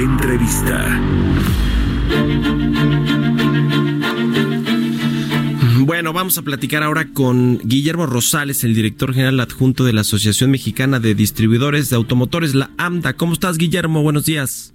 Entrevista. Bueno, vamos a platicar ahora con Guillermo Rosales, el director general adjunto de la Asociación Mexicana de Distribuidores de Automotores, la AMDA. ¿Cómo estás, Guillermo? Buenos días.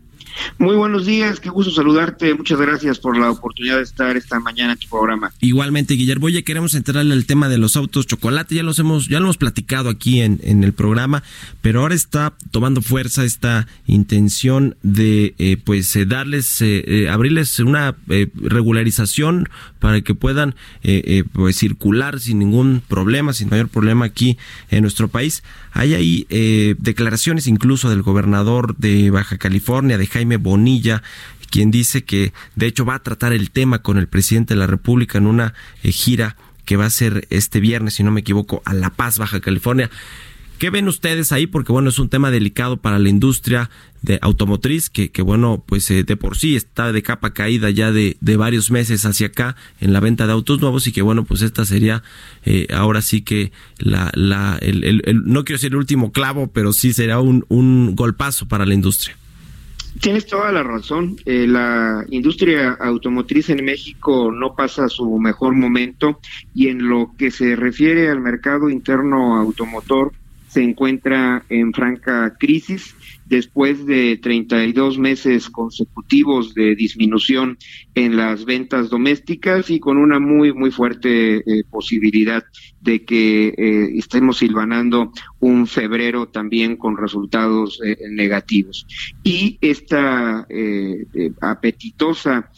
Muy buenos días, qué gusto saludarte. Muchas gracias por la oportunidad de estar esta mañana en tu programa. Igualmente, Guillermo, oye, queremos entrarle al tema de los autos chocolate, ya los hemos, ya lo hemos platicado aquí en, en el programa, pero ahora está tomando fuerza esta intención de eh, pues eh, darles, eh, eh, abrirles una eh, regularización para que puedan eh, pues circular sin ningún problema, sin mayor problema aquí en nuestro país. Hay ahí declaraciones incluso del gobernador de Baja California, de Jaime Bonilla, quien dice que de hecho va a tratar el tema con el presidente de la República en una eh, gira que va a ser este viernes, si no me equivoco, a La Paz, Baja California. ¿Qué ven ustedes ahí? Porque bueno, es un tema delicado para la industria de automotriz, que, bueno, pues eh, de por sí está de capa caída ya de, varios meses hacia acá en la venta de autos nuevos y que bueno, pues esta sería eh, ahora sí que la, no quiero decir el último clavo, pero sí será un, un golpazo para la industria. Tienes toda la razón. Eh, la industria automotriz en México no pasa su mejor momento y en lo que se refiere al mercado interno automotor se encuentra en franca crisis después de 32 meses consecutivos de disminución en las ventas domésticas y con una muy muy fuerte eh, posibilidad de que eh, estemos silvanando un febrero también con resultados eh, negativos. Y esta eh, apetitosa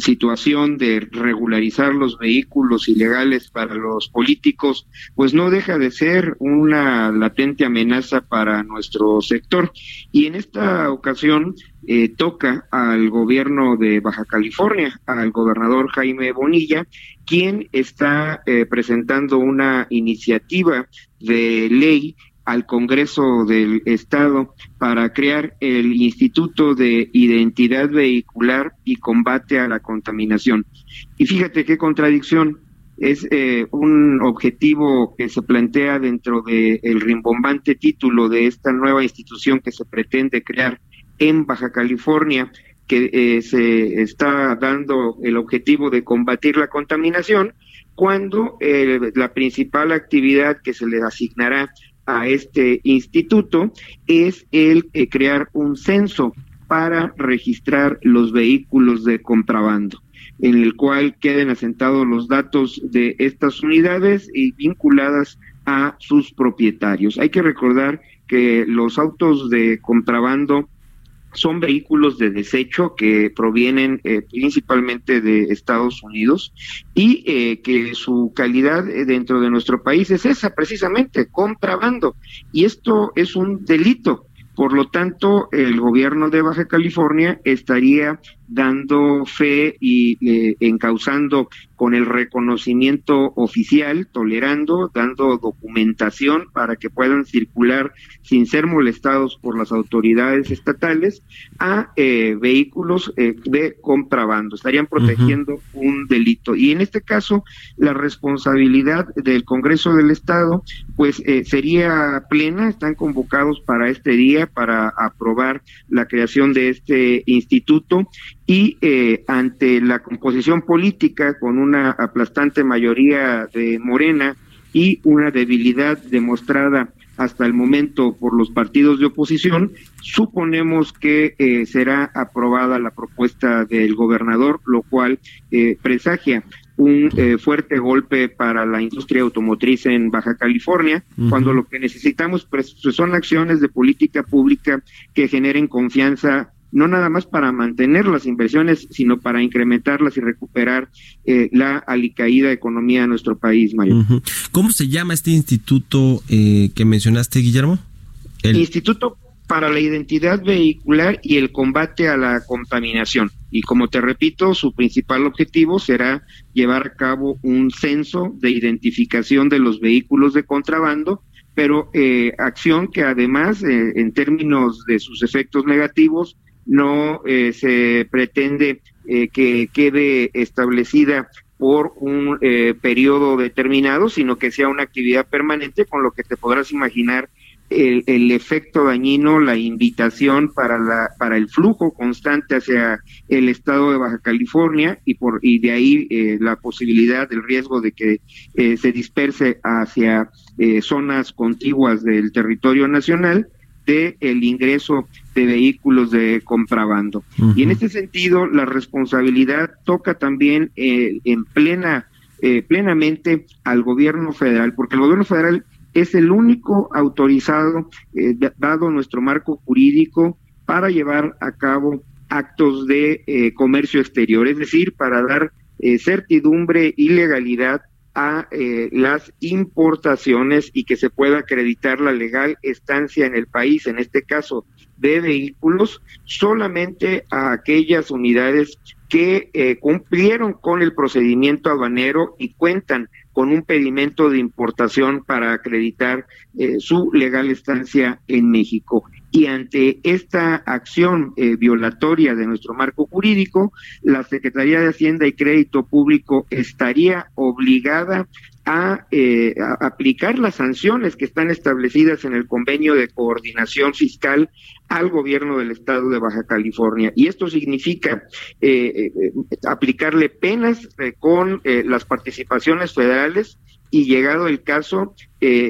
situación de regularizar los vehículos ilegales para los políticos, pues no deja de ser una latente amenaza para nuestro sector. Y en esta ocasión eh, toca al gobierno de Baja California, al gobernador Jaime Bonilla, quien está eh, presentando una iniciativa de ley al Congreso del Estado para crear el Instituto de Identidad Vehicular y Combate a la Contaminación. Y fíjate qué contradicción. Es eh, un objetivo que se plantea dentro del rimbombante título de esta nueva institución que se pretende crear en Baja California, que eh, se está dando el objetivo de combatir la contaminación, cuando eh, la principal actividad que se le asignará a este instituto es el crear un censo para registrar los vehículos de contrabando en el cual queden asentados los datos de estas unidades y vinculadas a sus propietarios. Hay que recordar que los autos de contrabando son vehículos de desecho que provienen eh, principalmente de Estados Unidos y eh, que su calidad eh, dentro de nuestro país es esa precisamente, contrabando. Y esto es un delito. Por lo tanto, el gobierno de Baja California estaría dando fe y eh, encauzando con el reconocimiento oficial, tolerando, dando documentación para que puedan circular sin ser molestados por las autoridades estatales a eh, vehículos eh, de contrabando. Estarían protegiendo un delito. Y en este caso, la responsabilidad del Congreso del Estado, pues eh, sería plena. Están convocados para este día para aprobar la creación de este instituto y eh, ante la composición política con una aplastante mayoría de Morena y una debilidad demostrada hasta el momento por los partidos de oposición, suponemos que eh, será aprobada la propuesta del gobernador, lo cual eh, presagia un eh, fuerte golpe para la industria automotriz en Baja California, cuando lo que necesitamos pues, son acciones de política pública que generen confianza no nada más para mantener las inversiones, sino para incrementarlas y recuperar eh, la alicaída economía de nuestro país, Mario. ¿Cómo se llama este instituto eh, que mencionaste, Guillermo? Instituto para la Identidad Vehicular y el Combate a la Contaminación. Y como te repito, su principal objetivo será llevar a cabo un censo de identificación de los vehículos de contrabando, pero eh, acción que además, eh, en términos de sus efectos negativos, no eh, se pretende que quede establecida por un periodo determinado, sino que sea una actividad permanente, con lo que te podrás imaginar el, efecto dañino, la invitación para, la, para el flujo constante hacia el estado de Baja California y, por, y de ahí eh, la posibilidad, el riesgo de que eh, se disperse hacia eh, zonas contiguas del territorio nacional de el ingreso de vehículos de contrabando. Y en este sentido, la responsabilidad toca también en plena plenamente al gobierno federal, porque el gobierno federal es el único autorizado, eh, dado nuestro marco jurídico, para llevar a cabo actos de eh, comercio exterior, es decir, para dar eh, certidumbre y legalidad a las importaciones y que se pueda acreditar la legal estancia en el país, en este caso de vehículos, solamente a aquellas unidades que cumplieron con el procedimiento aduanero y cuentan con un pedimento de importación para acreditar eh, su legal estancia en México. Y ante esta acción eh, violatoria de nuestro marco jurídico, la Secretaría de Hacienda y Crédito Público estaría obligada eh, a, aplicar las sanciones que están establecidas en el convenio de coordinación fiscal al gobierno del estado de Baja California. Y esto significa eh, eh, aplicarle penas con las participaciones federales y llegado el caso,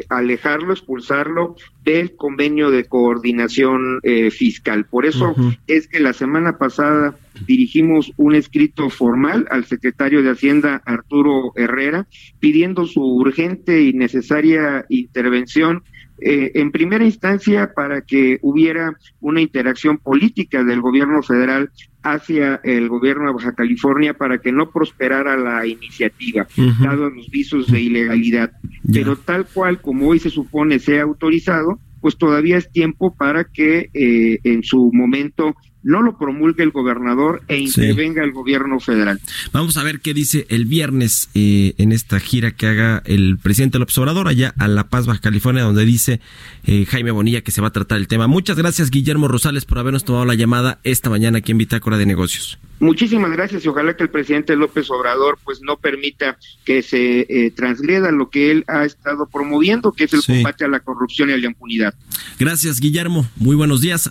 alejarlo, expulsarlo del convenio de coordinación fiscal. Por eso es que la semana pasada dirigimos un escrito formal al secretario de Hacienda, Arturo Herrera, pidiendo su urgente y necesaria intervención eh, en primera instancia para que hubiera una interacción política del gobierno federal hacia el gobierno de Baja California para que no prosperara la iniciativa, dado los visos de ilegalidad. Pero tal cual como hoy se supone sea autorizado, pues todavía es tiempo para que eh, en su momento no lo promulgue el gobernador e intervenga el gobierno federal. Vamos a ver qué dice el viernes eh, en esta gira que haga el presidente López Obrador allá a La Paz, Baja California, donde dice eh, Jaime Bonilla que se va a tratar el tema. Muchas gracias, Guillermo Rosales, por habernos tomado la llamada esta mañana aquí en Bitácora de Negocios. Muchísimas gracias y ojalá que el presidente López Obrador pues no permita que se eh, transgreda lo que él ha estado promoviendo, que es el combate a la corrupción y a la impunidad. Gracias, Guillermo. Muy buenos días.